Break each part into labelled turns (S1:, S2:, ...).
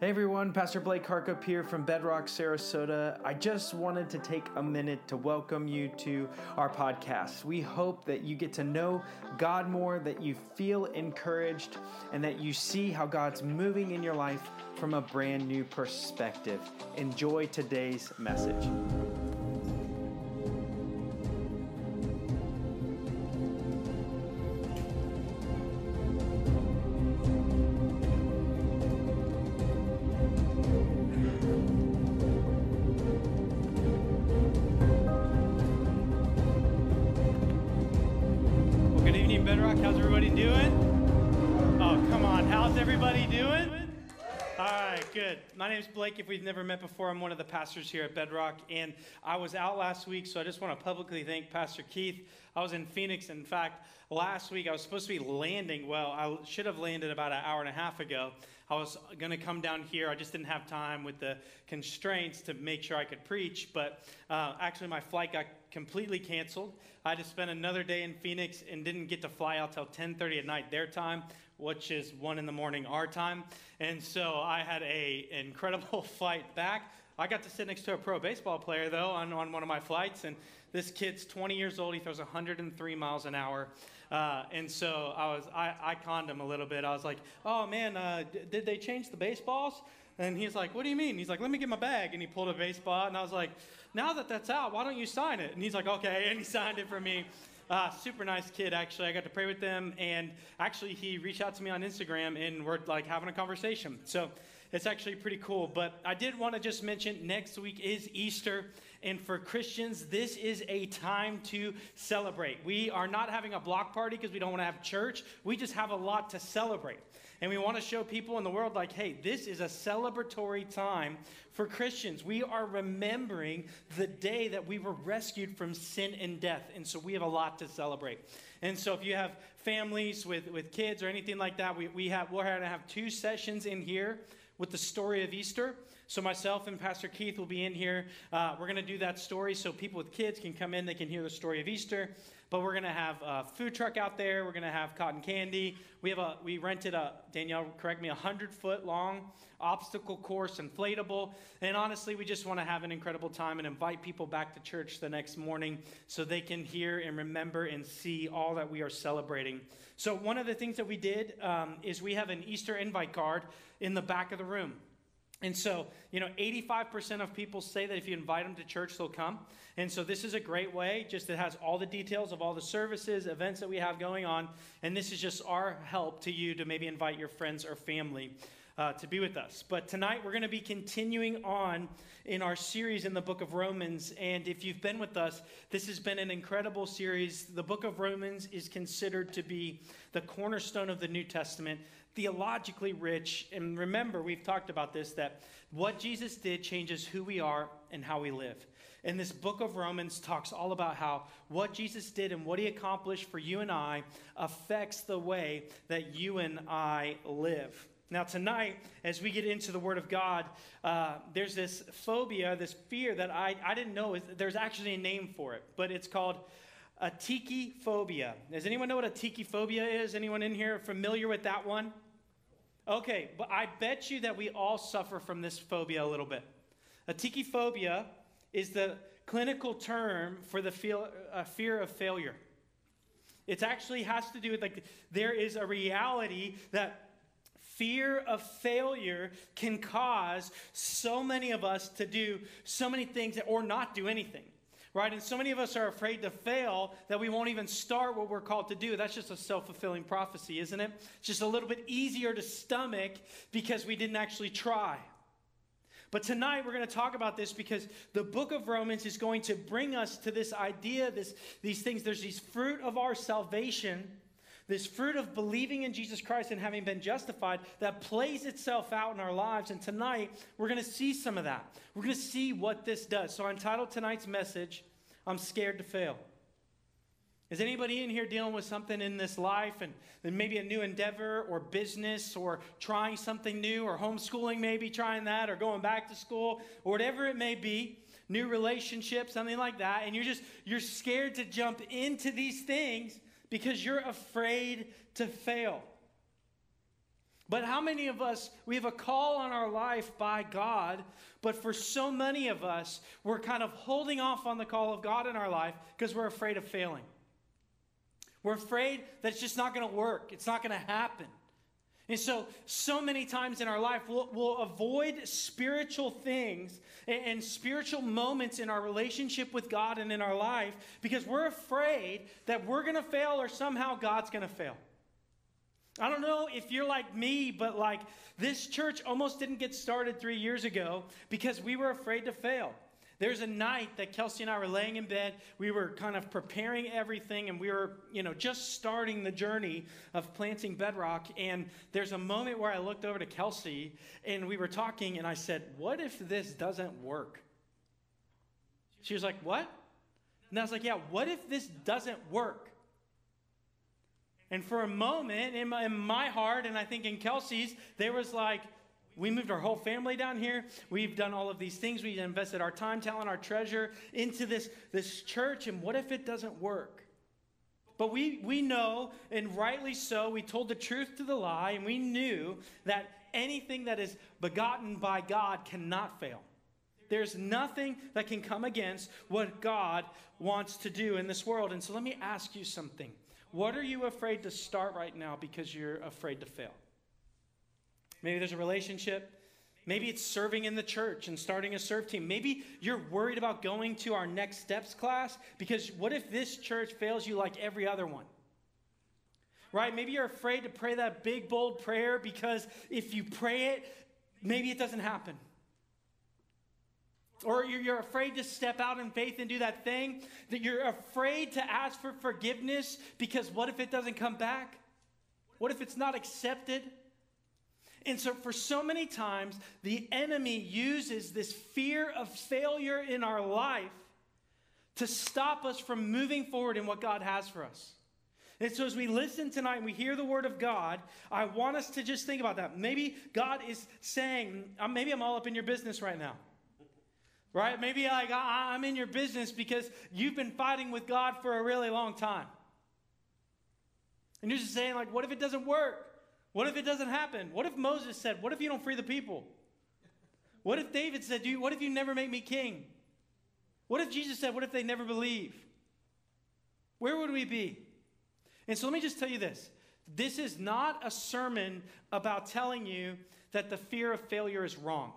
S1: Hey everyone, Pastor Blake Harkup here from Bedrock, Sarasota. I just wanted to take a minute to welcome you to our podcast. We hope that you get to know God more, that you feel encouraged, and that you see how God's moving in your life from a brand new perspective. Enjoy today's message. Met before, I'm one of the pastors here at Bedrock. And I was out last week, so I just want to publicly thank Pastor Keith. I was in Phoenix. In fact, last week I was supposed to be landing. Well, I should have landed about an hour and a half ago. I was going to come down here. I just didn't have time with the constraints to make sure I could preach. But uh, actually, my flight got completely canceled. I had to spend another day in Phoenix and didn't get to fly out till 10:30 at night their time, which is one in the morning our time. And so I had a incredible flight back. I got to sit next to a pro baseball player though on, on one of my flights, and this kid's 20 years old. He throws 103 miles an hour, uh, and so I was I, I conned him a little bit. I was like, "Oh man, uh, d- did they change the baseballs?" And he's like, "What do you mean?" He's like, "Let me get my bag," and he pulled a baseball and I was like, "Now that that's out, why don't you sign it?" And he's like, "Okay," and he signed it for me. Uh, super nice kid, actually. I got to pray with them, and actually, he reached out to me on Instagram, and we're like having a conversation. So it's actually pretty cool. But I did want to just mention next week is Easter, and for Christians, this is a time to celebrate. We are not having a block party because we don't want to have church. We just have a lot to celebrate. And we want to show people in the world, like, hey, this is a celebratory time for Christians. We are remembering the day that we were rescued from sin and death. And so we have a lot to celebrate. And so if you have families with, with kids or anything like that, we, we have, we're going to have two sessions in here with the story of Easter. So myself and Pastor Keith will be in here. Uh, we're going to do that story so people with kids can come in, they can hear the story of Easter. But we're to have a food truck out there. We're to have cotton candy. We have a we rented a Danielle, correct me, a hundred foot long obstacle course, inflatable. And honestly, we just want to have an incredible time and invite people back to church the next morning so they can hear and remember and see all that we are celebrating. So one of the things that we did um, is we have an Easter invite card in the back of the room. And so, you know, 85% of people say that if you invite them to church, they'll come. And so, this is a great way, just it has all the details of all the services, events that we have going on. And this is just our help to you to maybe invite your friends or family uh, to be with us. But tonight, we're going to be continuing on in our series in the book of Romans. And if you've been with us, this has been an incredible series. The book of Romans is considered to be the cornerstone of the New Testament theologically rich. And remember, we've talked about this that what Jesus did changes who we are and how we live. And this book of Romans talks all about how what Jesus did and what he accomplished for you and I affects the way that you and I live. Now, tonight, as we get into the Word of God, uh, there's this phobia, this fear that I, I didn't know. There's actually a name for it, but it's called atychiphobia. Does anyone know what atychiphobia is? Anyone in here familiar with that one? Okay, but I bet you that we all suffer from this phobia a little bit. Atychiphobia is the clinical term for the feel, uh, fear of failure. It actually has to do with like there is a reality that fear of failure can cause so many of us to do so many things or not do anything right? And so many of us are afraid to fail that we won't even start what we're called to do. That's just a self fulfilling prophecy, isn't it? It's just a little bit easier to stomach because we didn't actually try. But tonight we're going to talk about this because the book of Romans is going to bring us to this idea, this, these things. There's these fruit of our salvation, this fruit of believing in Jesus Christ and having been justified that plays itself out in our lives. And tonight we're going to see some of that. We're going to see what this does. So I entitled tonight's message, I'm Scared to Fail. Is anybody in here dealing with something in this life and, and maybe a new endeavor or business or trying something new or homeschooling, maybe trying that or going back to school or whatever it may be, new relationship, something like that, and you're just you're scared to jump into these things because you're afraid to fail. But how many of us, we have a call on our life by God, but for so many of us, we're kind of holding off on the call of God in our life because we're afraid of failing. We're afraid that it's just not going to work, it's not going to happen. And so, so many times in our life, we'll, we'll avoid spiritual things and, and, spiritual moments in our relationship with God and in our life because we're afraid that we're going to fail or somehow God's going to fail. I don't know if you're like me, but like this church almost didn't get started three years ago because we were afraid to fail. There's a night that Kelsey and I were laying in bed. We were kind of preparing everything and we were, you know, just starting the journey of planting bedrock. And there's a moment where I looked over to Kelsey and we were talking and I said, What if this doesn't work? She was like, What? And I was like, Yeah, what if this doesn't work? And for a moment in my, in my heart, and I think in Kelsey's, there was like, we moved our whole family down here. We've done all of these things. We've invested our time, talent, our treasure into this, this church. And what if it doesn't work? But we, we know, and rightly so, we told the truth to the lie, and we knew that anything that is begotten by God cannot fail. There's nothing that can come against what God wants to do in this world. And so let me ask you something. What are you afraid to start right now because you're afraid to fail? Maybe there's a relationship. Maybe it's serving in the church and starting a serve team. Maybe you're worried about going to our next steps class because what if this church fails you like every other one? Right? Maybe you're afraid to pray that big, bold prayer because if you pray it, maybe it doesn't happen. Or you're afraid to step out in faith and do that thing, that you're afraid to ask for forgiveness because what if it doesn't come back? What if it's not accepted? And so, for so many times, the enemy uses this fear of failure in our life to stop us from moving forward in what God has for us. And so, as we listen tonight and we hear the word of God, I want us to just think about that. Maybe God is saying, uh, maybe I'm all up in your business right now right? Maybe like I'm in your business because you've been fighting with God for a really long time. And you're just saying, like, what if it doesn't work? What if it doesn't happen? What if Moses said, What if you don't free the people? What if David said, What if you never make me king? What if Jesus said, What if they never believe? Where would we be? And so let me just tell you this this is not a sermon about telling you that the fear of failure is wrong.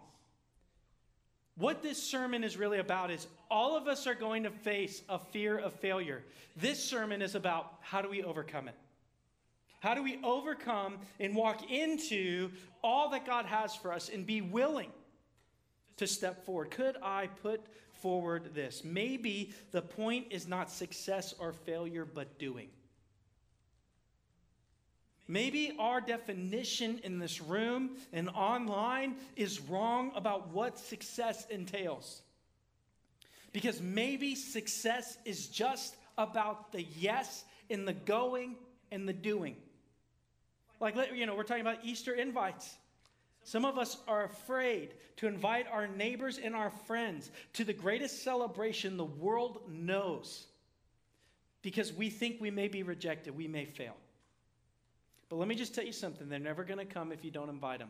S1: What this sermon is really about is all of us are going to face a fear of failure. This sermon is about how do we overcome it? How do we overcome and walk into all that God has for us and be willing to step forward? Could I put forward this? Maybe the point is not success or failure, but doing. Maybe our definition in this room and online is wrong about what success entails. Because maybe success is just about the yes and the going and the doing. Like, you know, we're talking about Easter invites. Some of us are afraid to invite our neighbors and our friends to the greatest celebration the world knows because we think we may be rejected, we may fail. But let me just tell you something they're never going to come if you don't invite them.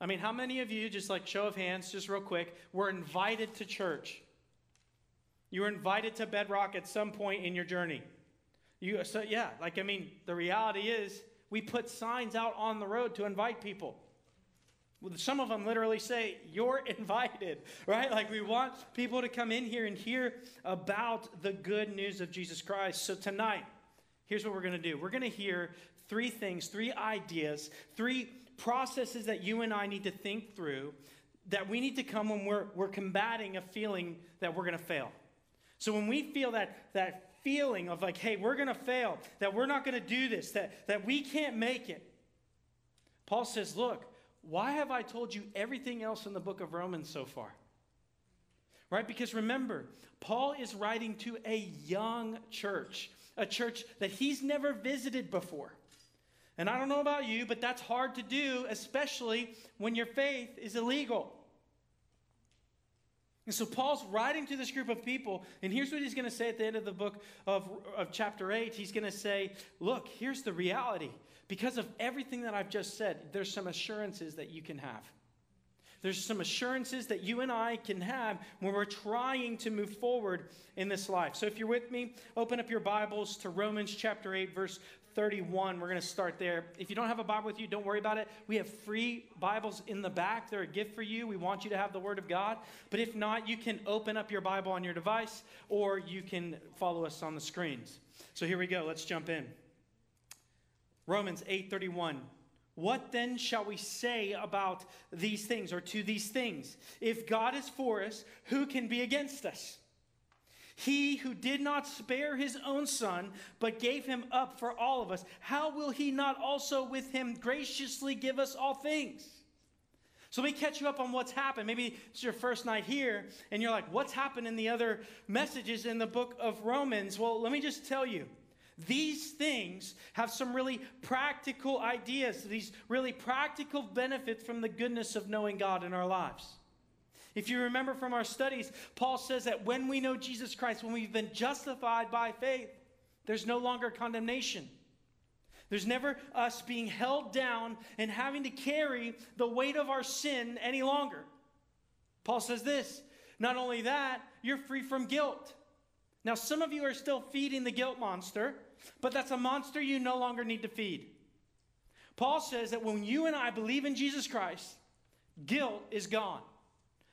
S1: I mean, how many of you, just like show of hands, just real quick, were invited to church? You were invited to Bedrock at some point in your journey. You, so yeah, like I mean, the reality is we put signs out on the road to invite people. Some of them literally say, You're invited, right? Like we want people to come in here and hear about the good news of Jesus Christ. So tonight, Here's what we're going to do we're going to hear three things, three ideas, three processes that you and I need to think through that we need to come when we're, we're combating a feeling that we're going to fail. So when we feel that, that feeling of like, hey, we're going to fail, that we're not going to do this, that, that we can't make it, Paul says, look, why have I told you everything else in the book of Romans so far? Right? Because remember, Paul is writing to a young church a church that he's never visited before. And I don't know about you, but that's hard to do, especially when your faith is illegal. And so Paul's writing to this group of people, and here's what he's going to say at the end of the book of, of chapter 8. He's going to say, Look, here's the reality. because of everything that I've just said, there's some assurances that you can have. There's some assurances that you and I can have when we're trying to move forward in this life. So if you're with me, open up your Bibles to Romans chapter 8, verse 31. We're going to start there. If you don't have a Bible with you, don't worry about it. We have free Bibles in the back. They're a gift for you. We want you to have the Word of God. But if not, you can open up your Bible on your device or you can follow us on the screens. So here we go. Let's jump in. Romans 8:31 What then shall we say about these things or to these things? If God is for us, who can be against us? He who did not spare his own son, but gave him up for all of us, how will he not also with him graciously give us all things? So let me catch you up on what's happened. Maybe it's your first night here, and you're like, what's happened in the other messages in the book of Romans? Well, let me just tell you. These things have some really practical ideas, these really practical benefits from the goodness of knowing God in our lives. If you remember from our studies, Paul says that when we know Jesus Christ, when we've been justified by faith, there's no longer condemnation. There's never us being held down and having to carry the weight of our sin any longer. Paul says this not only that, you're free from guilt. Now, some of you are still feeding the guilt monster, but that's a monster you no longer need to feed. Paul says that when you and I believe in Jesus Christ, guilt is gone.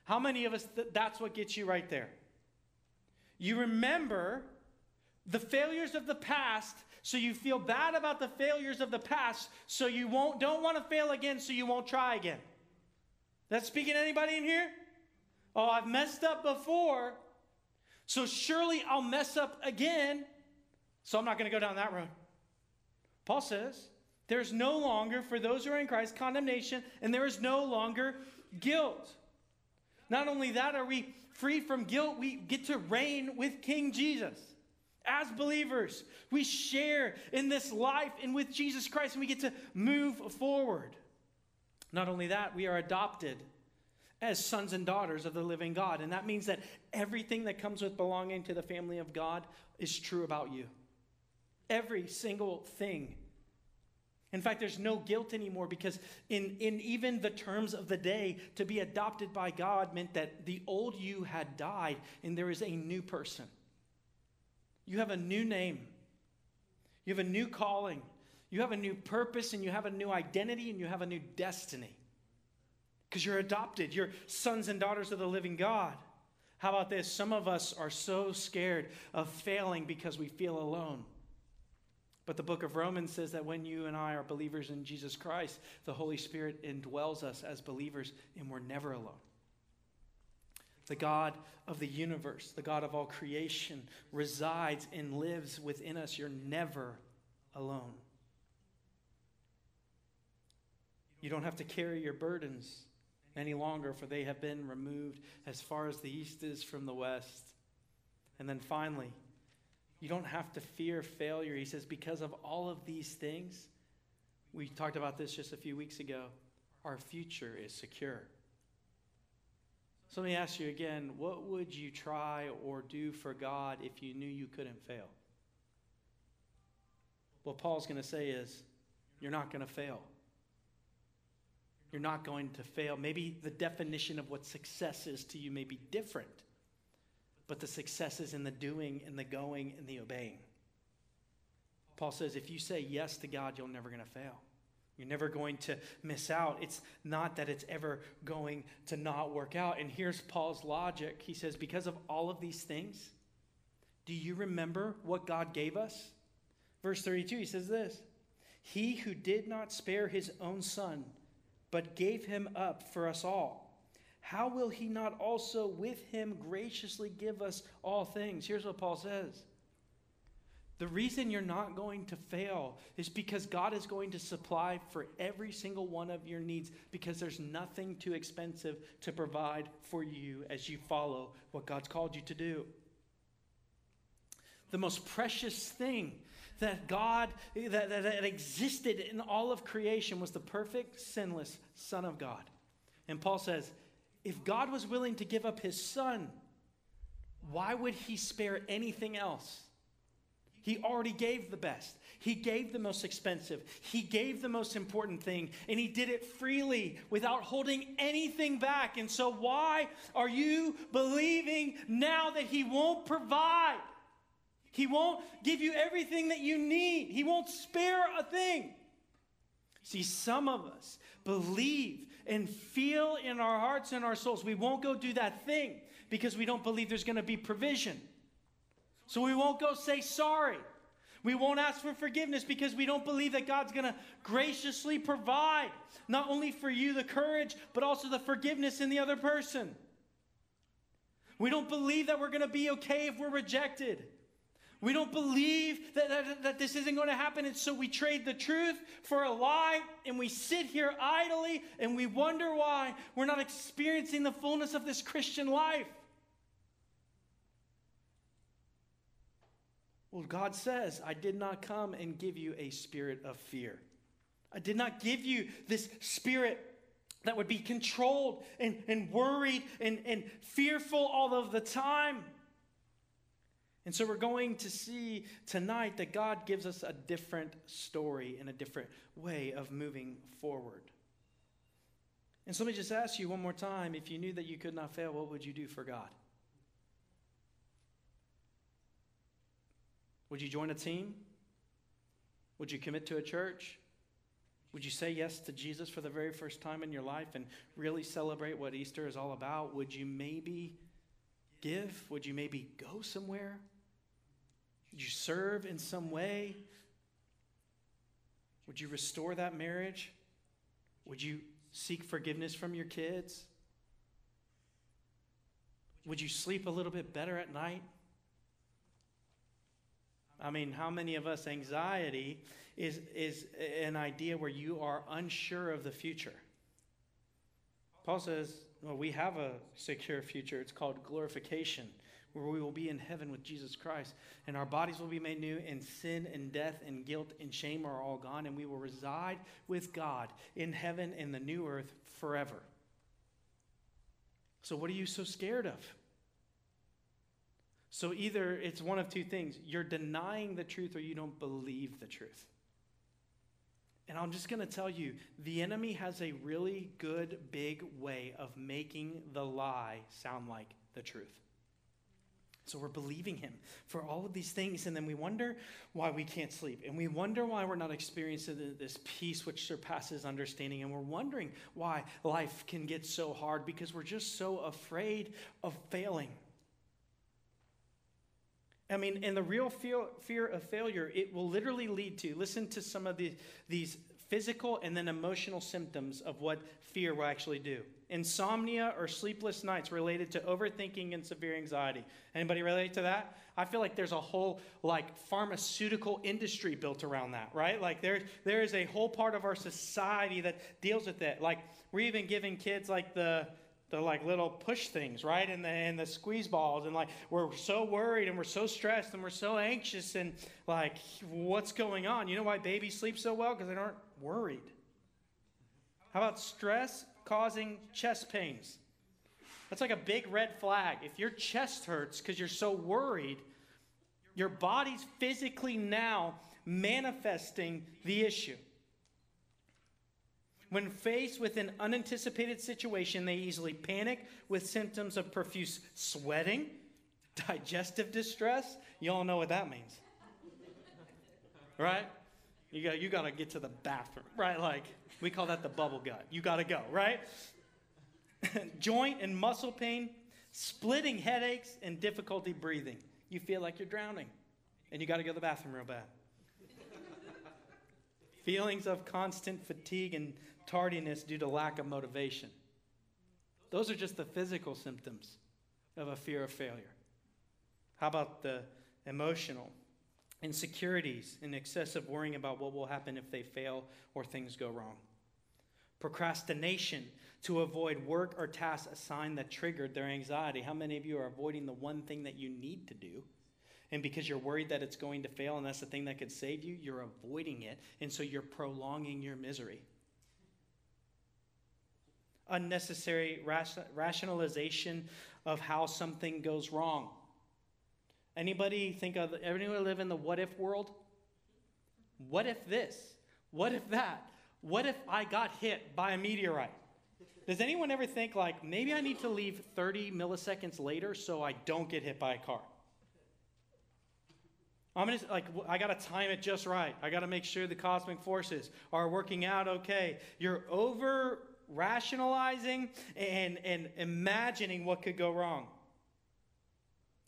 S1: How many of us, th- that's what gets you right there? You remember the failures of the past, so you feel bad about the failures of the past, so you won't, don't want to fail again, so you won't try again. That's speaking to anybody in here? Oh, I've messed up before, so surely I'll mess up again, so I'm not going to go down that road. Paul says, there's no longer, for those who are in Christ, condemnation, and there is no longer guilt. Not only that, are we free from guilt, we get to reign with King Jesus. As believers, we share in this life and with Jesus Christ, and we get to move forward. Not only that, we are adopted as sons and daughters of the living God. And that means that everything that comes with belonging to the family of God is true about you. Every single thing in fact, there's no guilt anymore because, in, in even the terms of the day, to be adopted by God meant that the old you had died and there is a new person. You have a new name, you have a new calling, you have a new purpose, and you have a new identity, and you have a new destiny. Because you're adopted, you're sons and daughters of the living God. How about this? Some of us are so scared of failing because we feel alone. But the book of Romans says that when you and I are believers in Jesus Christ, the Holy Spirit indwells us as believers, and we're never alone. The God of the universe, the God of all creation, resides and lives within us. You're never alone. You don't have to carry your burdens any longer, for they have been removed as far as the east is from the west. And then finally, you don't have to fear failure. He says, because of all of these things, we talked about this just a few weeks ago, our future is secure. So let me ask you again what would you try or do for God if you knew you couldn't fail? What Paul's going to say is, you're not going to fail. You're not going to fail. Maybe the definition of what success is to you may be different but the success is in the doing and the going and the obeying. Paul says if you say yes to God, you're never going to fail. You're never going to miss out. It's not that it's ever going to not work out. And here's Paul's logic. He says, Because of all of these things, do you remember what God gave us? Verse 32, he says this He who did not spare his own son, but gave him up for us all how will he not also with him graciously give us all things? Here's what Paul says. The reason you're not going to fail is because God is going to supply for every single one of your needs because there's nothing too expensive to provide for you as you follow what God's called you to do. The most precious thing that God, that, that, that existed in all of creation was the perfect, sinless Son of God. And Paul says, if God was willing to give up his son, why would he spare anything else? He already gave the best. He gave the most expensive. He gave the most important thing. And He did it freely without holding anything back. And so, why are you believing now that He won't provide? He won't give you everything that you need, He won't spare a thing. See, some of us believe and feel in our hearts and our souls we won't go do that thing because we don't believe there's going to be provision. So we won't go say sorry. We won't ask for forgiveness because we don't believe that God's going to graciously provide not only for you the courage, but also the forgiveness in the other person. We don't believe that we're going to be okay if we're rejected. We don't believe that, that, that, this isn't going to happen. And so we trade the truth for a lie and we sit here idly and we wonder why we're not experiencing the fullness of this Christian life. Well, God says, I did not come and give you a spirit of fear. I did not give you this spirit that would be controlled and, and worried and, and fearful all of the time. And so we're going to see tonight that God gives us a different story and a different way of moving forward. And so let me just ask you one more time if you knew that you could not fail, what would you do for God? Would you join a team? Would you commit to a church? Would you say yes to Jesus for the very first time in your life and really celebrate what Easter is all about? Would you maybe give? Would you maybe go somewhere? Would you serve in some way? Would you restore that marriage? Would you seek forgiveness from your kids? Would you sleep a little bit better at night? I mean, how many of us, anxiety is, is an idea where you are unsure of the future? Paul says, we have a secure future. It's called glorification, where we will be in heaven with Jesus Christ, and our bodies will be made new, and sin and death and guilt and shame are all gone, and we will reside with God in heaven in the new earth forever. So, what are you so scared of? So either it's one of two things you're denying the truth or you don't believe the truth. And I'm just going to tell you the enemy has a really good, big way of making the lie sound like the truth. So we're believing him for all of these things, and then we wonder why we can't sleep. And we wonder why we're not experiencing this peace which surpasses understanding. And we're wondering why life can get so hard because we're just so afraid of failing. I mean, and the real fear, of failure, it will literally lead to, listen to some of the, these physical and then emotional symptoms of what fear will actually do. Insomnia or sleepless nights related to overthinking and severe anxiety. Anybody relate to that? I feel like there's a whole like pharmaceutical industry built around that, right? Like there, there is a whole part of our society that deals with it. Like we're even giving kids like the the like little push things, right? And the and the squeeze balls, and like we're so worried and we're so stressed and we're so anxious and like what's going on? You know why babies sleep so well? Because they aren't worried. How about stress causing chest pains? That's like a big red flag. If your chest hurts because you're so worried, your body's physically now manifesting the issue. When faced with an unanticipated situation, they easily panic with symptoms of profuse sweating, digestive distress. You all know what that means. Right? You got, you got to get to the bathroom, right? Like, we call that the bubble gut. You got to go, right? Joint and muscle pain, splitting headaches, and difficulty breathing. You feel like you're drowning, and you got to go to the bathroom real bad. Feelings of constant fatigue and tardiness due to lack of motivation. Those are just the physical symptoms of a fear of failure. How about the emotional? Insecurities and excessive worrying about what will happen if they fail or things go wrong. Procrastination to avoid work or tasks assigned that triggered their anxiety. How many of you are avoiding the one thing that you need to do? And because you're worried that it's going to fail and that's the thing that could save you, you're avoiding it. And so you're prolonging your misery unnecessary rationalization of how something goes wrong. Anybody think of anyone live in the what if world? What if this? What if that? What if I got hit by a meteorite? Does anyone ever think like maybe I need to leave 30 milliseconds later so I don't get hit by a car? I'm gonna like I gotta time it just right. I gotta make sure the cosmic forces are working out okay. You're over rationalizing and, and imagining what could go wrong.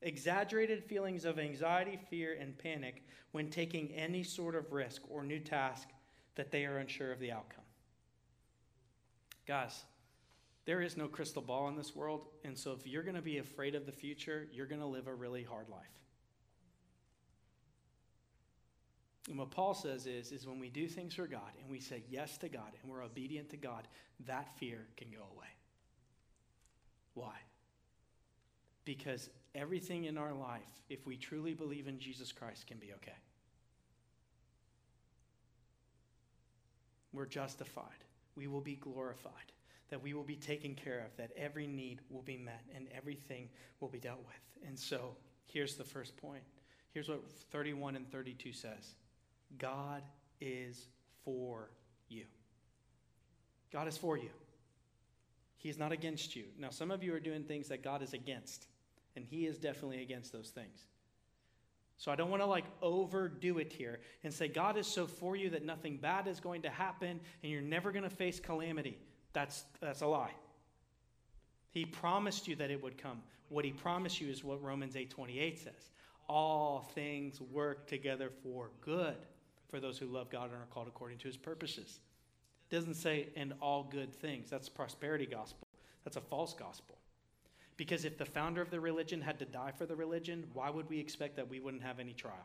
S1: Exaggerated feelings of anxiety, fear, and panic when taking any sort of risk or new task that they are unsure of the outcome. Guys, there is no crystal ball in this world, and so if you're going to be afraid of the future, you're going to live a really hard life. And what Paul says is, is when we do things for God and we say yes to God and we're obedient to God, that fear can go away. Why? Because everything in our life, if we truly believe in Jesus Christ, can be okay. We're justified. We will be glorified. That we will be taken care of. That every need will be met and everything will be dealt with. And so here's the first point. Here's what 31 and 32 says God is for you. God is for you. He is not against you. Now, some of you are doing things that God is against, and He is definitely against those things. So I don't want to like overdo it here and say God is so for you that nothing bad is going to happen and you're never going to face calamity. That's that's a lie. He promised you that it would come. What he promised you is what Romans 8:28 says. All things work together for good for those who love God and are called according to his purposes. It doesn't say, and all good things. That's prosperity gospel. That's a false gospel. Because if the founder of the religion had to die for the religion, why would we expect that we wouldn't have any trial?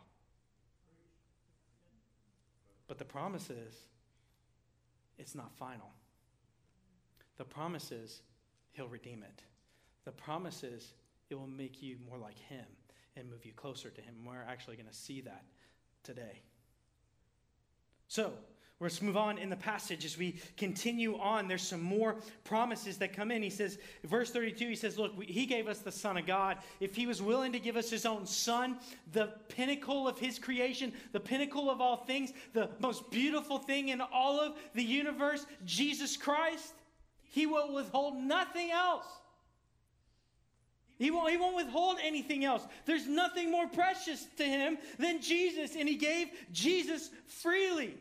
S1: But the promise is, it's not final. The promise is, he'll redeem it. The promise is, it will make you more like him and move you closer to him. We're actually going to see that today. So, let's move on in the passage as we continue on. There's some more promises that come in. He says, verse 32, he says, Look, he gave us the Son of God. If he was willing to give us his own Son, the pinnacle of his creation, the pinnacle of all things, the most beautiful thing in all of the universe, Jesus Christ, he will withhold nothing else. He won't, he won't withhold anything else. There's nothing more precious to him than Jesus, and he gave Jesus freely.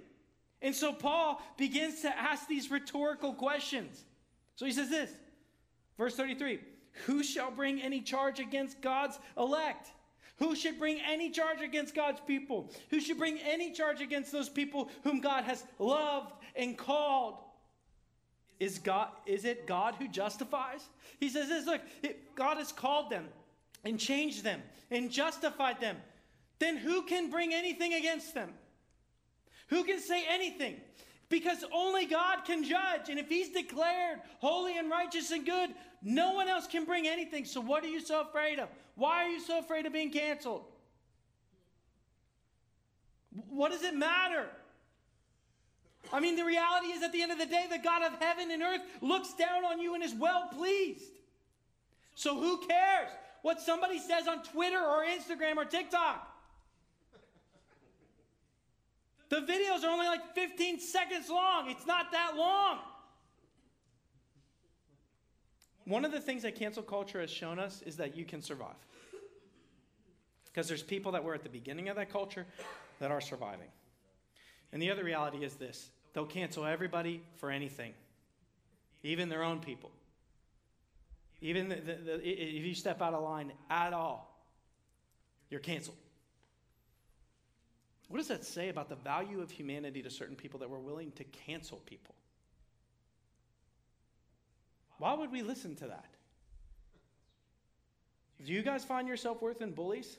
S1: And so Paul begins to ask these rhetorical questions. So he says this, verse 33 Who shall bring any charge against God's elect? Who should bring any charge against God's people? Who should bring any charge against those people whom God has loved and called? Is, God, is it God who justifies? He says this look, it, God has called them and changed them and justified them. Then who can bring anything against them? Who can say anything? Because only God can judge. And if He's declared holy and righteous and good, no one else can bring anything. So what are you so afraid of? Why are you so afraid of being canceled? What does it matter? I mean, the reality is at the end of the day, the God of heaven and earth looks down on you and is well pleased. So who cares what somebody says on Twitter or Instagram or TikTok? The videos are only like 15 seconds long. It's not that long. One of the things that cancel culture has shown us is that you can survive. Because there's people that were at the beginning of that culture that are surviving. And the other reality is this they'll cancel everybody for anything, even their own people. Even the, the, the, if you step out of line at all, you're canceled. What does that say about the value of humanity to certain people that we're willing to cancel people? Why would we listen to that? Do you guys find yourself worth in bullies?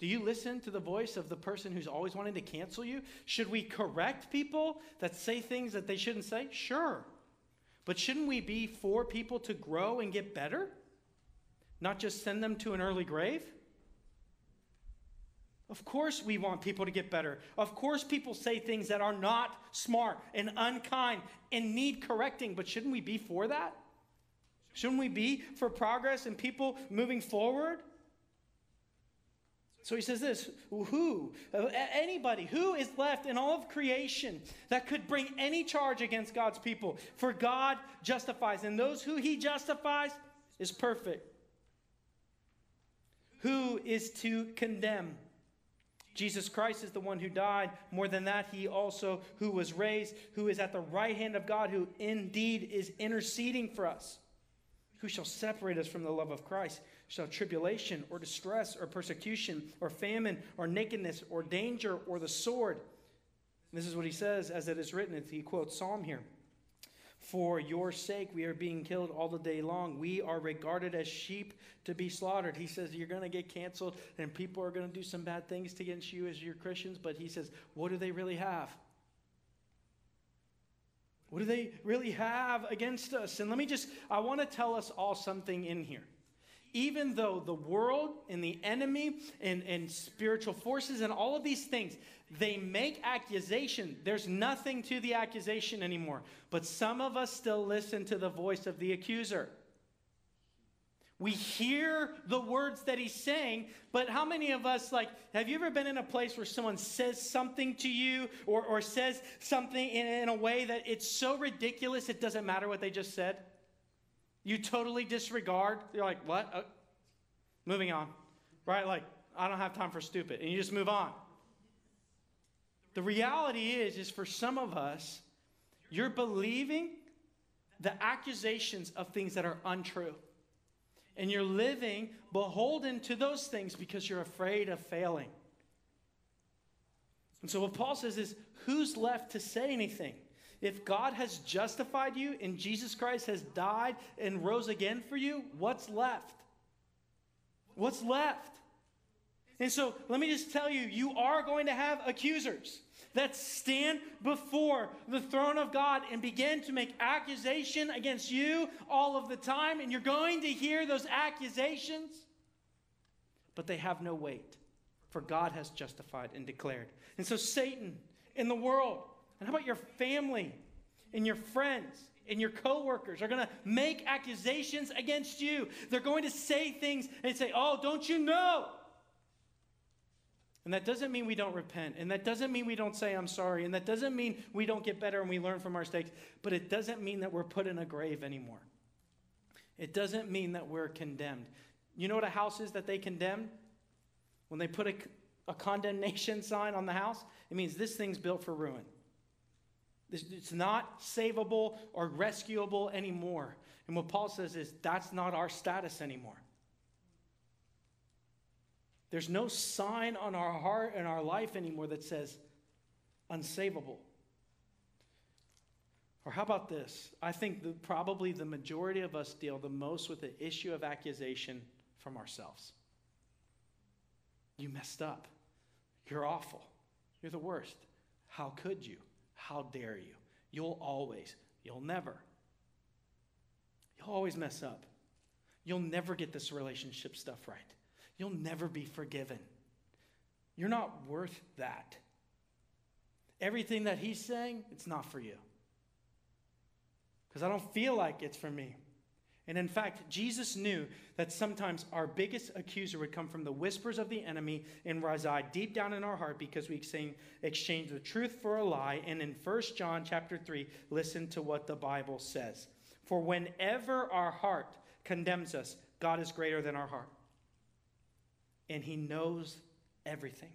S1: Do you listen to the voice of the person who's always wanting to cancel you? Should we correct people that say things that they shouldn't say? Sure. But shouldn't we be for people to grow and get better? Not just send them to an early grave? Of course, we want people to get better. Of course, people say things that are not smart and unkind and need correcting, but shouldn't we be for that? Shouldn't we be for progress and people moving forward? So he says this Who, uh, anybody, who is left in all of creation that could bring any charge against God's people? For God justifies, and those who he justifies is perfect. Who is to condemn? Jesus Christ is the one who died. More than that, he also who was raised, who is at the right hand of God, who indeed is interceding for us. Who shall separate us from the love of Christ? Shall tribulation or distress or persecution or famine or nakedness or danger or the sword? this is what he says as it is written. He quotes Psalm here. For your sake, we are being killed all the day long. We are regarded as sheep to be slaughtered. He says you're going to get canceled and people are going to do some bad things against you as your Christians. But he says, what do they really have? What do they really have against us? And let me just, I want to tell us all something in here even though the world and the enemy and, and spiritual forces and all of these things they make accusation. There's nothing to the accusation anymore. But some of us still listen to the voice of the accuser. We hear the words that he's saying, but how many of us, like, have you ever been in a place where someone says something to you or, or says something in, in a way that it's so ridiculous it doesn't matter what they just said? You totally disregard. You're like, what? Uh, moving on. Right? Like, I don't have time for stupid. And you just move on. The reality is, is for some of us, you're believing the accusations of things that are untrue. And you're living beholden to those things because you're afraid of failing. And so, what Paul says is, who's left to say anything? If God has justified you and Jesus Christ has died and rose again for you, what's left? What's left? And so let me just tell you, you are going to have accusers that stand before the throne of God and begin to make accusation against you all of the time. And you're going to hear those accusations, but they have no weight, for God has justified and declared. And so Satan in the world and how about your family and your friends and your coworkers are going to make accusations against you. They're going to say things and say, "Oh, don't you know?" And that doesn't mean we don't repent. And that doesn't mean we don't say, I'm sorry. And that doesn't mean we don't get better and we learn from our mistakes. But it doesn't mean that we're put in a grave anymore. It doesn't mean that we're condemned. You know what a house is that they condemn? When they put a, a condemnation sign on the house, it means this thing's built for ruin. It's not savable or rescuable anymore. And what Paul says is that's not our status anymore. There's no sign on our heart and our life anymore that says unsavable. Or how about this? I think the, probably the majority of us deal the most with the issue of accusation from ourselves. You messed up. You're awful. You're the worst. How could you? How dare you? You'll always, you'll never. You'll always mess up. You'll never get this relationship stuff right. You'll never be forgiven. You're not worth that. Everything that he's saying, it's not for you. Because I don't feel like it's for me. And in fact, Jesus knew that sometimes our biggest accuser would come from the whispers of the enemy and reside deep down in our heart because we exchange the truth for a lie. And in 1 John chapter 3, listen to what the Bible says. For whenever our heart condemns us, God is greater than our heart. And he knows everything.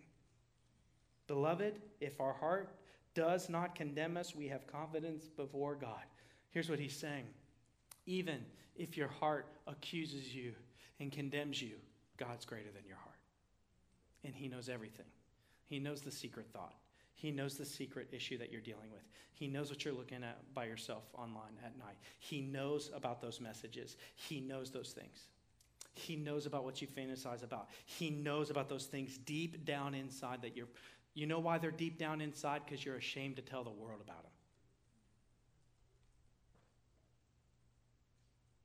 S1: Beloved, if our heart does not condemn us, we have confidence before God. Here's what he's saying. Even if your heart accuses you and condemns you, God's greater than your heart. And He knows everything. He knows the secret thought. He knows the secret issue that you're dealing with. He knows what you're looking at by yourself online at night. He knows about those messages. He knows those things. He knows about what you fantasize about. He knows about those things deep down inside that you're. You know why they're deep down inside? Because you're ashamed to tell the world about them.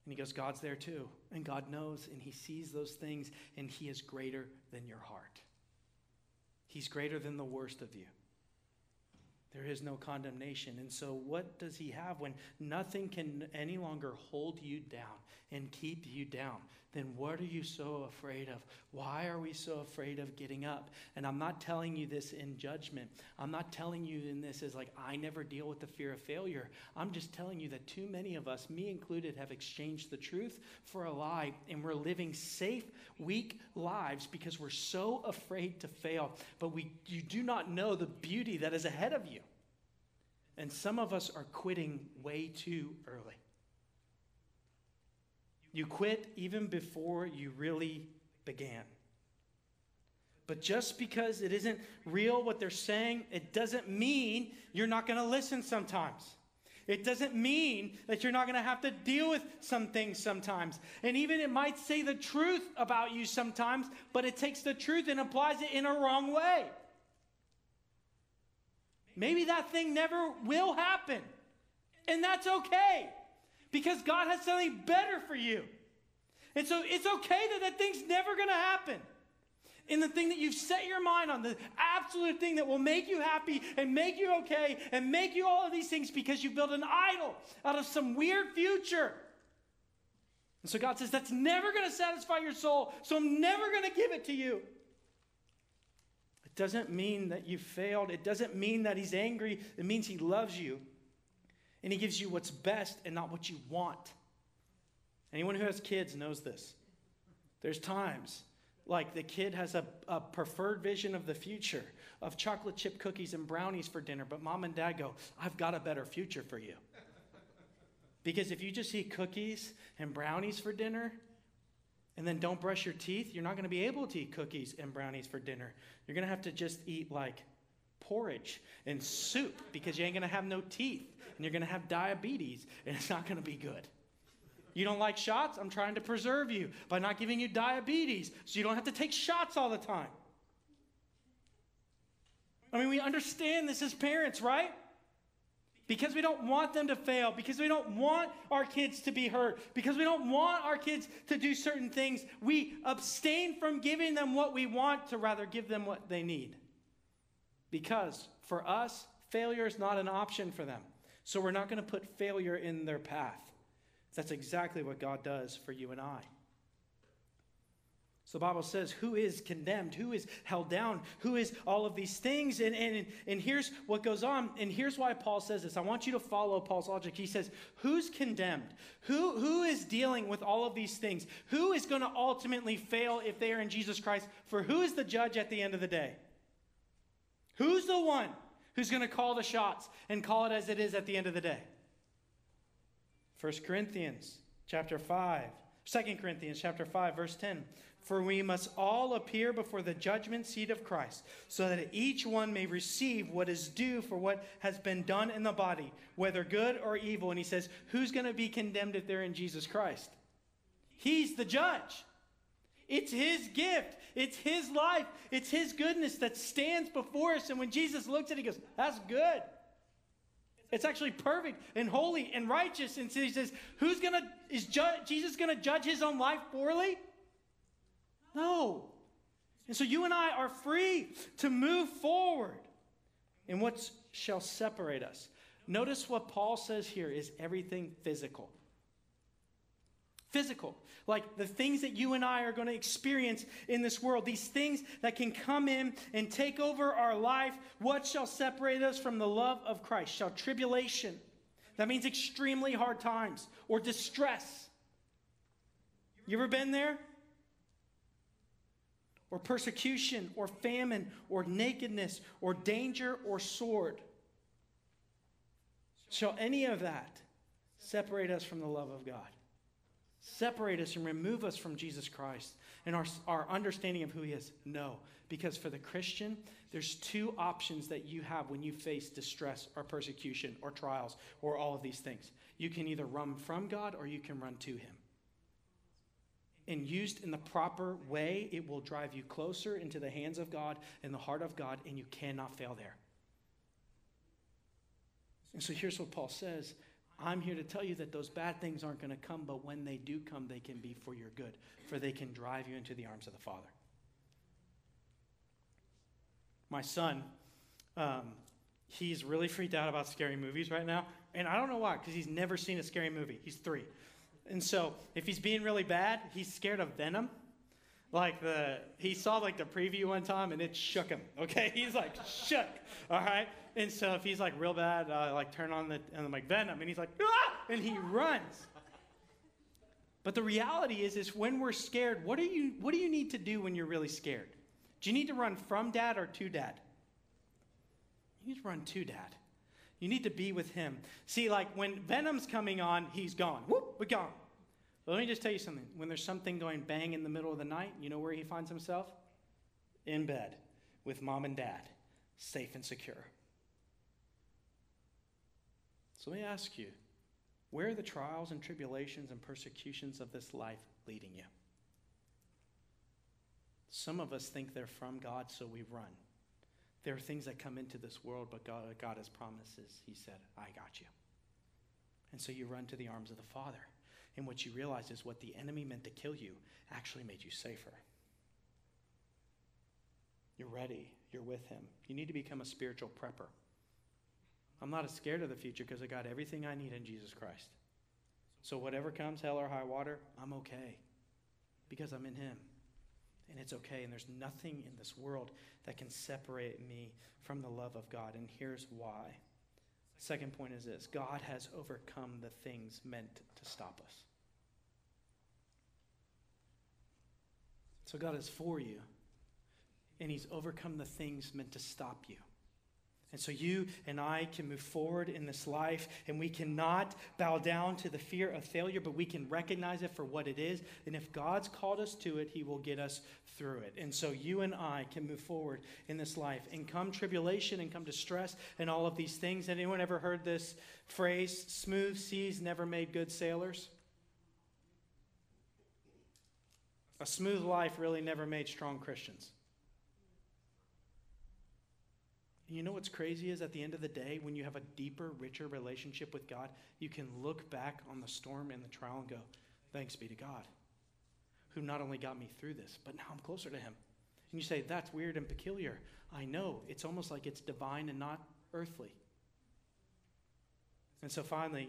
S1: And he goes, God's there too. And God knows and he sees those things and he is greater than your heart. He's greater than the worst of you. There is no condemnation. And so, what does he have when nothing can any longer hold you down and keep you down? Then what are you so afraid of? Why are we so afraid of getting up? And I'm not telling you this in judgment. I'm not telling you in this as like, I never deal with the fear of failure. I'm just telling you that too many of us, me included, have exchanged the truth for a lie, and we're living safe, weak lives because we're so afraid to fail. But we, you do not know the beauty that is ahead of you. And some of us are quitting way too early. You quit even before you really began. But just because it isn't real what they're saying, it doesn't mean you're not going to listen sometimes. It doesn't mean that you're not going to have to deal with some things sometimes. And even it might say the truth about you sometimes, but it takes the truth and applies it in a wrong way. Maybe that thing never will happen. And that's okay because God has something better for you. And so it's okay that that thing's never going to happen. And the thing that you've set your mind on, the absolute thing that will make you happy and make you okay and make you all of these things because you built an idol out of some weird future. And so God says, that's never going to satisfy your soul, so I'm never going to give it to you. It doesn't mean that you failed. It doesn't mean that He's angry. It means He loves you and He gives you what's best and not what you want. Anyone who has kids knows this. There's times like the kid has a, a preferred vision of the future of chocolate chip cookies and brownies for dinner, but mom and dad go, I've got a better future for you. Because if you just eat cookies and brownies for dinner and then don't brush your teeth, you're not going to be able to eat cookies and brownies for dinner. You're going to have to just eat like porridge and soup because you ain't going to have no teeth and you're going to have diabetes and it's not going to be good. You don't like shots? I'm trying to preserve you by not giving you diabetes so you don't have to take shots all the time. I mean, we understand this as parents, right? Because we don't want them to fail, because we don't want our kids to be hurt, because we don't want our kids to do certain things, we abstain from giving them what we want to rather give them what they need. Because for us, failure is not an option for them. So we're not going to put failure in their path. That's exactly what God does for you and I. So the Bible says, who is condemned? Who is held down? Who is all of these things? And, and, and here's what goes on. And here's why Paul says this. I want you to follow Paul's logic. He says, who's condemned? Who, who is dealing with all of these things? Who is going to ultimately fail if they are in Jesus Christ? For who is the judge at the end of the day? Who's the one who's going to call the shots and call it as it is at the end of the day? 1 Corinthians chapter 5, 2 Corinthians chapter 5, verse 10. For we must all appear before the judgment seat of Christ, so that each one may receive what is due for what has been done in the body, whether good or evil. And he says, Who's going to be condemned if they're in Jesus Christ? He's the judge. It's his gift. It's his life. It's his goodness that stands before us. And when Jesus looks at it, he goes, That's good. It's actually perfect and holy and righteous. And so he says, Who's gonna is ju- Jesus gonna judge his own life poorly? No. And so you and I are free to move forward. And what shall separate us? Notice what Paul says here is everything physical physical, like the things that you and I are going to experience in this world, these things that can come in and take over our life. What shall separate us from the love of Christ? Shall tribulation, that means extremely hard times, or distress. You ever been there? Or persecution, or famine, or nakedness, or danger, or sword. Shall any of that separate us from the love of God? Separate us and remove us from Jesus Christ and our, our understanding of who he is? No. Because for the Christian, there's two options that you have when you face distress or persecution or trials or all of these things. You can either run from God or you can run to him. And used in the proper way, it will drive you closer into the hands of God and the heart of God, and you cannot fail there. And so here's what Paul says I'm here to tell you that those bad things aren't going to come, but when they do come, they can be for your good, for they can drive you into the arms of the Father. My son, um, he's really freaked out about scary movies right now. And I don't know why, because he's never seen a scary movie. He's three. And so if he's being really bad, he's scared of venom. Like the he saw like the preview one time and it shook him. Okay, he's like shook. All right. And so if he's like real bad, uh, like turn on the and I'm like venom, and he's like ah, and he runs. But the reality is, is when we're scared, what do you what do you need to do when you're really scared? Do you need to run from dad or to dad? You need to run to dad. You need to be with him. See, like when Venom's coming on, he's gone. Whoop, we're gone. But let me just tell you something. When there's something going bang in the middle of the night, you know where he finds himself? In bed with mom and dad, safe and secure. So let me ask you where are the trials and tribulations and persecutions of this life leading you? Some of us think they're from God, so we run. There are things that come into this world, but God, God has promises. He said, I got you. And so you run to the arms of the Father. And what you realize is what the enemy meant to kill you actually made you safer. You're ready. You're with him. You need to become a spiritual prepper. I'm not as scared of the future because I got everything I need in Jesus Christ. So whatever comes, hell or high water, I'm okay because I'm in him. And it's okay. And there's nothing in this world that can separate me from the love of God. And here's why. Second point is this God has overcome the things meant to stop us. So God is for you, and He's overcome the things meant to stop you. And so you and I can move forward in this life, and we cannot bow down to the fear of failure, but we can recognize it for what it is. And if God's called us to it, He will get us through it. And so you and I can move forward in this life. And come tribulation and come distress and all of these things. Anyone ever heard this phrase, smooth seas never made good sailors? A smooth life really never made strong Christians. And you know what's crazy is at the end of the day, when you have a deeper, richer relationship with God, you can look back on the storm and the trial and go, Thanks be to God, who not only got me through this, but now I'm closer to Him. And you say, That's weird and peculiar. I know. It's almost like it's divine and not earthly. And so finally,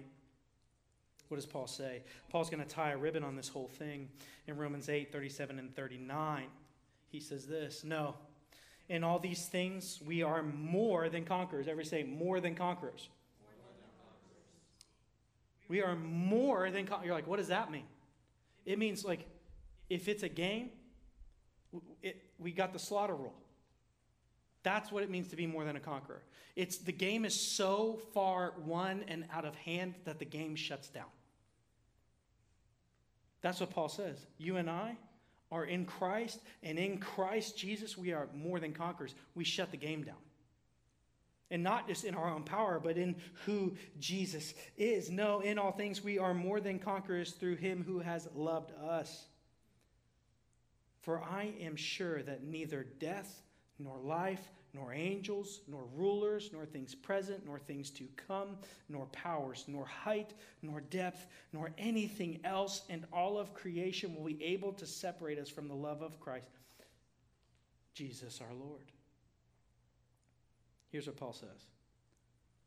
S1: what does Paul say? Paul's going to tie a ribbon on this whole thing in Romans 8 37 and 39. He says this No in all these things, we are more than conquerors. Every say, more than conquerors. We are more than conquerors. You're like, what does that mean? It means, like, if it's a game, it, we got the slaughter rule. That's what it means to be more than a conqueror. It's the game is so far won and out of hand that the game shuts down. That's what Paul says. You and I, are in Christ, and in Christ Jesus, we are more than conquerors. We shut the game down. And not just in our own power, but in who Jesus is. No, in all things, we are more than conquerors through him who has loved us. For I am sure that neither death, nor life, nor angels, nor rulers, nor things present, nor things to come, nor powers, nor height, nor depth, nor anything else in all of creation will be able to separate us from the love of Christ, Jesus our Lord. Here's what Paul says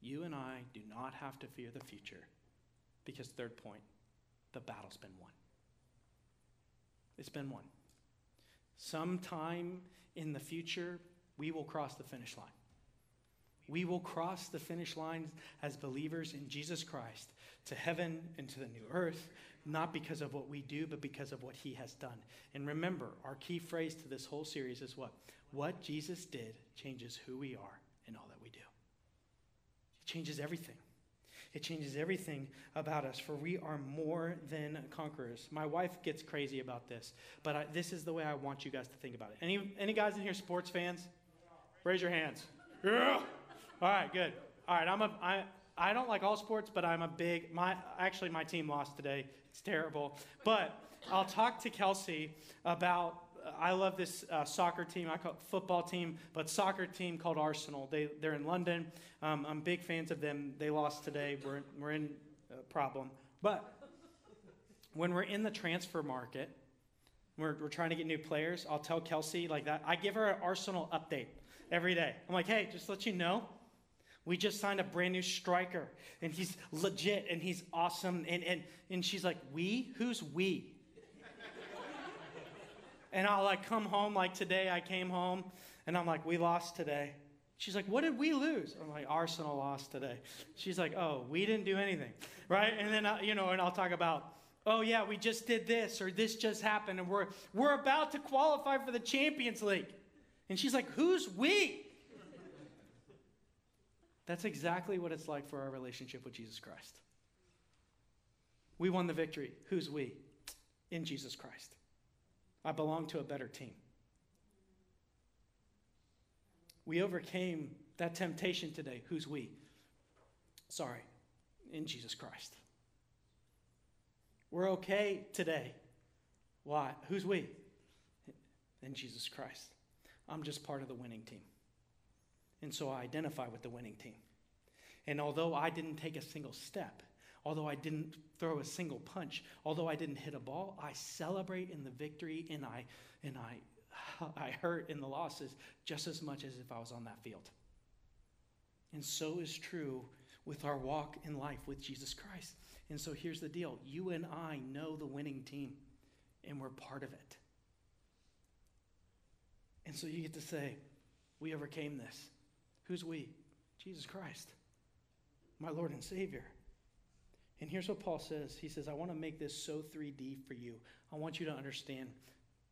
S1: You and I do not have to fear the future because, third point, the battle's been won. It's been won. Sometime in the future, we will cross the finish line. We will cross the finish line as believers in Jesus Christ to heaven and to the new earth, not because of what we do, but because of what he has done. And remember, our key phrase to this whole series is what? What Jesus did changes who we are and all that we do. It changes everything. It changes everything about us, for we are more than conquerors. My wife gets crazy about this, but I, this is the way I want you guys to think about it. Any, any guys in here sports fans? Raise your hands. Yeah. All right, good. All right, I'm a I I don't like all sports, but I'm a big my actually my team lost today. It's terrible. But I'll talk to Kelsey about I love this uh, soccer team. I call it football team, but soccer team called Arsenal. They they're in London. Um, I'm big fans of them. They lost today. We're we're in a problem. But when we're in the transfer market, we're, we're trying to get new players. I'll tell Kelsey like that. I give her an Arsenal update every day. I'm like, hey, just let you know, We just signed a brand new striker, and he's legit and he's awesome. And, and, and she's like, We? Who's we? and I'll like come home, like today I came home, and I'm like, We lost today. She's like, What did we lose? I'm like, Arsenal lost today. She's like, Oh, we didn't do anything, right? And then, I, you know, and I'll talk about, Oh, yeah, we just did this, or this just happened, and we're, we're about to qualify for the Champions League. And she's like, Who's we? That's exactly what it's like for our relationship with Jesus Christ. We won the victory. Who's we? In Jesus Christ. I belong to a better team. We overcame that temptation today. Who's we? Sorry, in Jesus Christ. We're okay today. Why? Who's we? In Jesus Christ. I'm just part of the winning team. And so I identify with the winning team. And although I didn't take a single step, although I didn't throw a single punch, although I didn't hit a ball, I celebrate in the victory and I and I I hurt in the losses just as much as if I was on that field. And so is true with our walk in life with Jesus Christ. And so here's the deal you and I know the winning team, and we're part of it. And so you get to say, We overcame this. Who's we? Jesus Christ, my Lord and Savior. And here's what Paul says He says, I want to make this so 3D for you. I want you to understand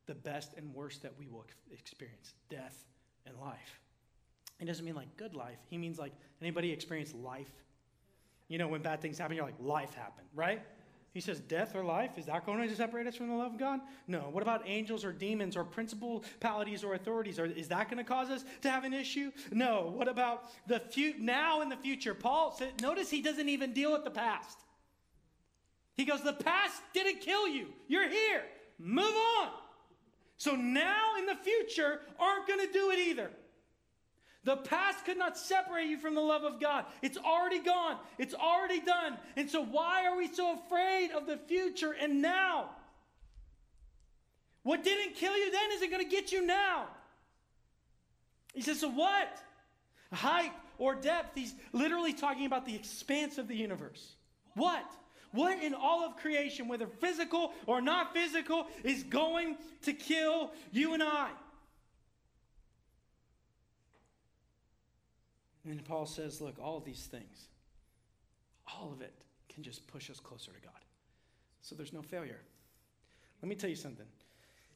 S1: the best and worst that we will experience death and life. He doesn't mean like good life, he means like anybody experience life? You know, when bad things happen, you're like, life happened, right? He says, Death or life, is that going to separate us from the love of God? No. What about angels or demons or principalities or authorities? Or is that going to cause us to have an issue? No. What about the fu- now in the future? Paul said, notice he doesn't even deal with the past. He goes, The past didn't kill you. You're here. Move on. So now in the future aren't going to do it either. The past could not separate you from the love of God. It's already gone, it's already done. And so, why are we so afraid of the future and now? What didn't kill you then isn't going to get you now. He says, So what? Height or depth? He's literally talking about the expanse of the universe. What? What in all of creation, whether physical or not physical, is going to kill you and I? And Paul says, look, all these things, all of it can just push us closer to God. So there's no failure. Let me tell you something.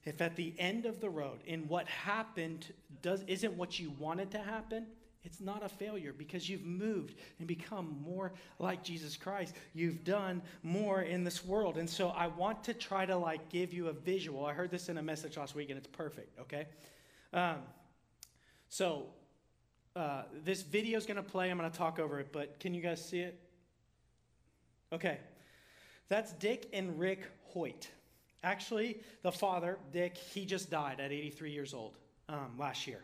S1: If at the end of the road, in what happened does isn't what you wanted to happen, it's not a failure because you've moved and become more like Jesus Christ. You've done more in this world. And so I want to try to like give you a visual. I heard this in a message last week and it's perfect, okay? Um, so uh, this video is going to play. I'm going to talk over it, but can you guys see it? Okay. That's Dick and Rick Hoyt. Actually, the father, Dick, he just died at 83 years old um, last year.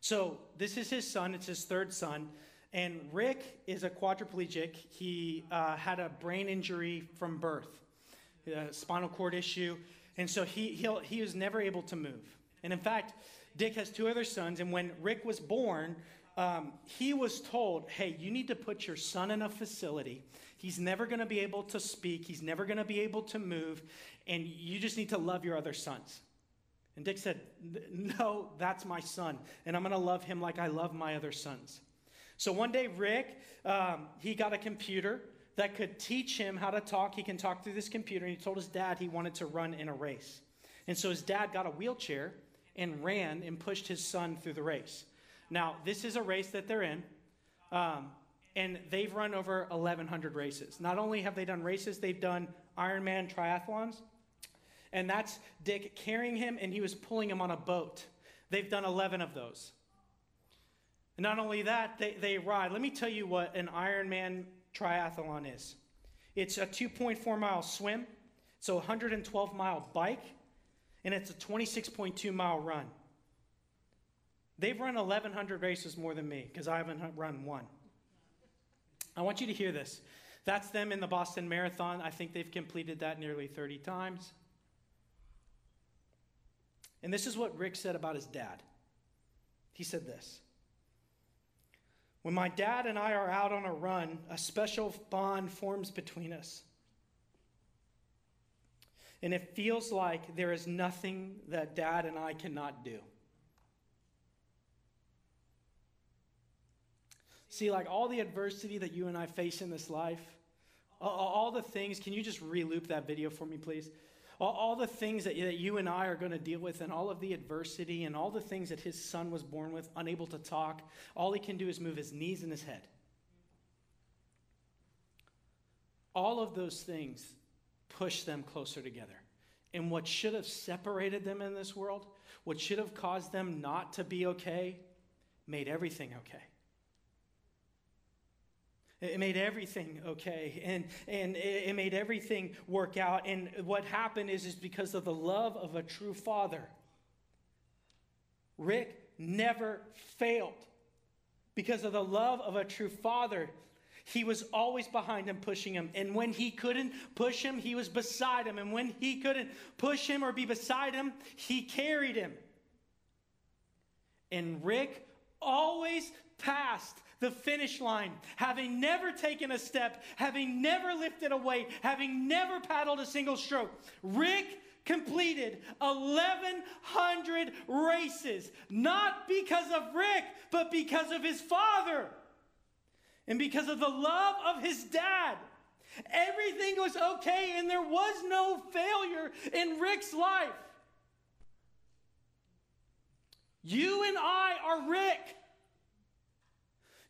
S1: So this is his son. It's his third son. And Rick is a quadriplegic. He uh, had a brain injury from birth, a spinal cord issue. And so he, he he was never able to move. And in fact, Dick has two other sons, and when Rick was born, um, he was told, hey, you need to put your son in a facility. He's never going to be able to speak, he's never going to be able to move, and you just need to love your other sons. And Dick said, no, that's my son, and I'm going to love him like I love my other sons. So one day, Rick, um, he got a computer that could teach him how to talk. He can talk through this computer, and he told his dad he wanted to run in a race. And so his dad got a wheelchair and ran and pushed his son through the race. Now, this is a race that they're in, um, and they've run over 1,100 races. Not only have they done races, they've done Ironman triathlons, and that's Dick carrying him, and he was pulling him on a boat. They've done 11 of those. And not only that, they, they ride. Let me tell you what an Ironman triathlon is it's a 2.4 mile swim, so a 112 mile bike, and it's a 26.2 mile run. They've run 1,100 races more than me because I haven't run one. I want you to hear this. That's them in the Boston Marathon. I think they've completed that nearly 30 times. And this is what Rick said about his dad. He said this When my dad and I are out on a run, a special bond forms between us. And it feels like there is nothing that dad and I cannot do. See, like all the adversity that you and I face in this life, all the things, can you just reloop that video for me, please? All, the things that, that you and I are going to deal with, and all of the adversity, and all the things that his son was born with, unable to talk, all he can do is move his knees and his head. All of those things push them closer together. And what should have separated them in this world, what should have caused them not to be okay, made everything okay. It made everything okay, and, and it made everything work out. And what happened is, is because of the love of a true father. Rick never failed. Because of the love of a true father, he was always behind him, pushing him. And when he couldn't push him, he was beside him. And when he couldn't push him or be beside him, he carried him. And Rick always passed the finish line, having never taken a step, having never lifted a weight, having never paddled a single stroke. Rick completed 1,100 races, not because of Rick, but because of his father and because of the love of his dad. Everything was okay, and there was no failure in Rick's life. You and I are Rick.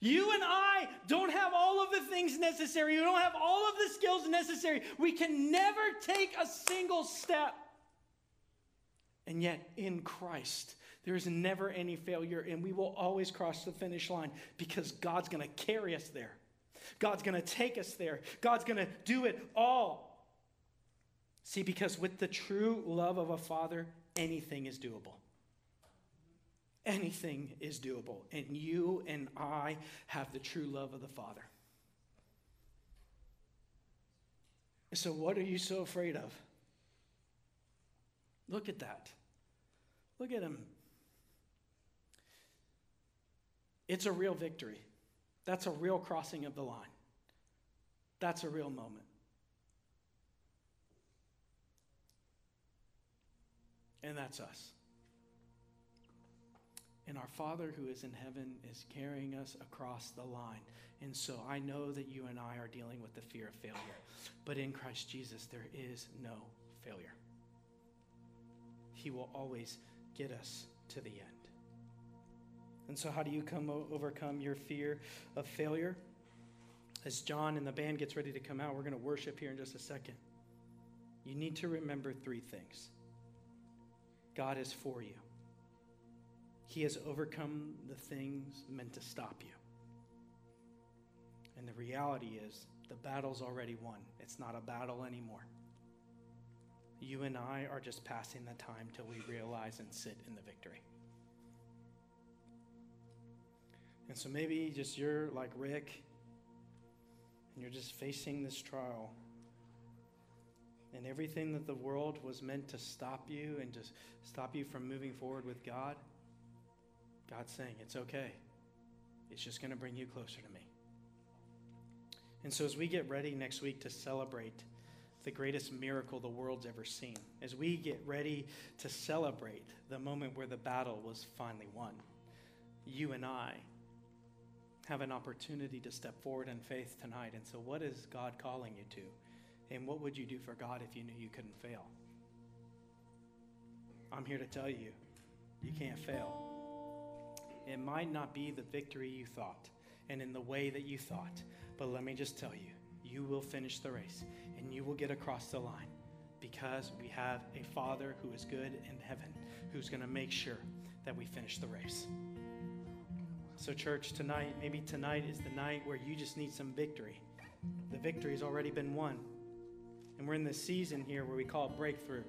S1: You and I don't have all of the things necessary. We don't have all of the skills necessary. We can never take a single step. And yet, in Christ, there is never any failure, and we will always cross the finish line because God's going to carry us there. God's going to take us there. God's going to do it all. See, because with the true love of a father, anything is doable. Anything is doable. And you and I have the true love of the Father. So, what are you so afraid of? Look at that. Look at him. It's a real victory. That's a real crossing of the line. That's a real moment. And that's us. And our Father who is in heaven is carrying us across the line. And so I know that you and I are dealing with the fear of failure. But in Christ Jesus, there is no failure. He will always get us to the end. And so, how do you come overcome your fear of failure? As John and the band gets ready to come out, we're going to worship here in just a second. You need to remember three things God is for you. He has overcome the things meant to stop you. And the reality is, the battle's already won. It's not a battle anymore. You and I are just passing the time till we realize and sit in the victory. And so maybe just you're like Rick, and you're just facing this trial. And everything that the world was meant to stop you and just stop you from moving forward with God God's saying, it's okay. It's just going to bring you closer to me. And so, as we get ready next week to celebrate the greatest miracle the world's ever seen, as we get ready to celebrate the moment where the battle was finally won, you and I have an opportunity to step forward in faith tonight. And so, what is God calling you to? And what would you do for God if you knew you couldn't fail? I'm here to tell you, you can't fail. It might not be the victory you thought and in the way that you thought, but let me just tell you, you will finish the race and you will get across the line because we have a Father who is good in heaven who's going to make sure that we finish the race. So, church, tonight, maybe tonight is the night where you just need some victory. The victory has already been won. And we're in this season here where we call it breakthrough.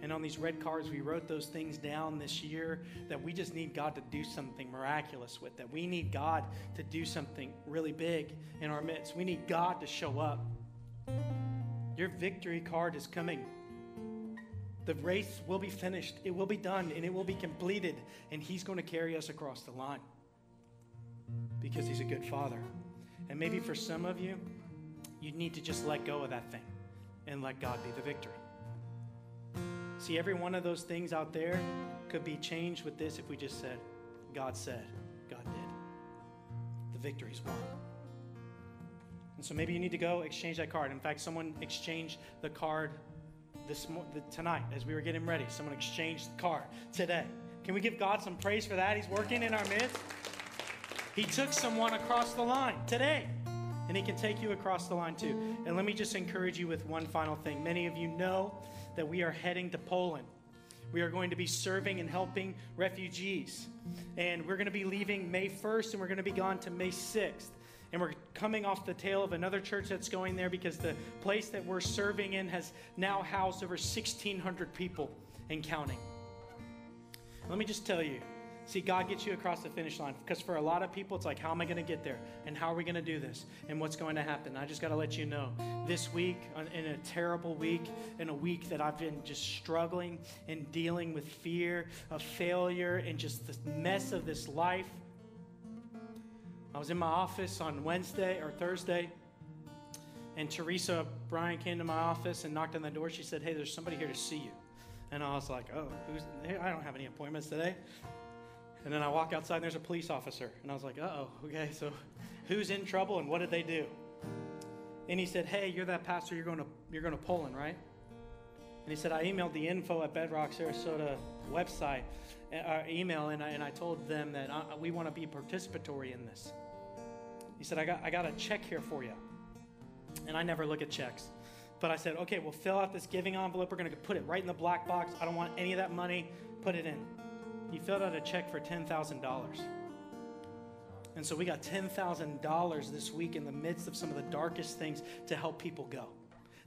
S1: And on these red cards, we wrote those things down this year that we just need God to do something miraculous with, that we need God to do something really big in our midst. We need God to show up. Your victory card is coming. The race will be finished, it will be done, and it will be completed, and He's going to carry us across the line. Because He's a good Father. And maybe for some of you, you need to just let go of that thing and let God be the victory. See, every one of those things out there could be changed with this if we just said, God said, God did. The victory's won. And so maybe you need to go exchange that card. In fact, someone exchanged the card this mo- the, tonight as we were getting ready. Someone exchanged the card today. Can we give God some praise for that? He's working in our midst. He took someone across the line today, and He can take you across the line too. And let me just encourage you with one final thing. Many of you know that we are heading to Poland. We are going to be serving and helping refugees. And we're going to be leaving May 1st, and we're going to be gone to May 6th. And we're coming off the tail of another church that's going there because the place that we're serving in has now housed over 1,600 people and counting. Let me just tell you see, God gets you across the finish line because for a lot of people, it's like, how am I going to get there? And how are we going to do this? And what's going to happen? I just got to let you know this week, in a terrible week, in a week that I've been just struggling and dealing with fear of failure and just the mess of this life. I was in my office on Wednesday or Thursday, and Teresa Bryan came to my office and knocked on the door. She said, Hey, there's somebody here to see you. And I was like, Oh, who's, I don't have any appointments today. And then I walk outside and there's a police officer. And I was like, uh oh, okay, so who's in trouble and what did they do? And he said, hey, you're that pastor, you're going to, you're going to Poland, right? And he said, I emailed the info at Bedrock Sarasota website, uh, email, and I, and I told them that I, we want to be participatory in this. He said, I got, I got a check here for you. And I never look at checks. But I said, okay, we'll fill out this giving envelope. We're going to put it right in the black box. I don't want any of that money. Put it in he filled out a check for $10,000. And so we got $10,000 this week in the midst of some of the darkest things to help people go,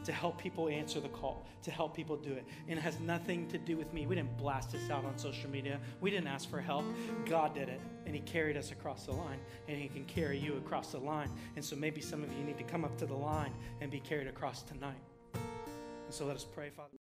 S1: to help people answer the call, to help people do it. And it has nothing to do with me. We didn't blast this out on social media, we didn't ask for help. God did it, and He carried us across the line, and He can carry you across the line. And so maybe some of you need to come up to the line and be carried across tonight. And so let us pray, Father.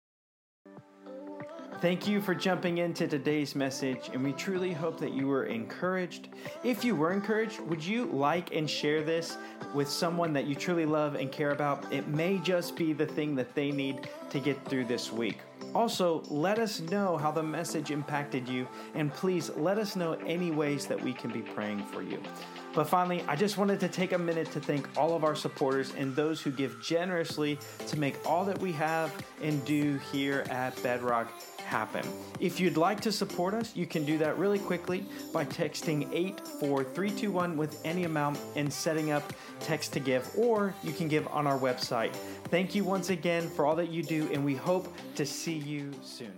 S2: Thank you for jumping into today's message, and we truly hope that you were encouraged. If you were encouraged, would you like and share this with someone that you truly love and care about? It may just be the thing that they need to get through this week. Also, let us know how the message impacted you, and please let us know any ways that we can be praying for you. But finally, I just wanted to take a minute to thank all of our supporters and those who give generously to make all that we have and do here at Bedrock happen. If you'd like to support us, you can do that really quickly by texting 84321 with any amount and setting up text to give, or you can give on our website. Thank you once again for all that you do, and we hope to see you soon.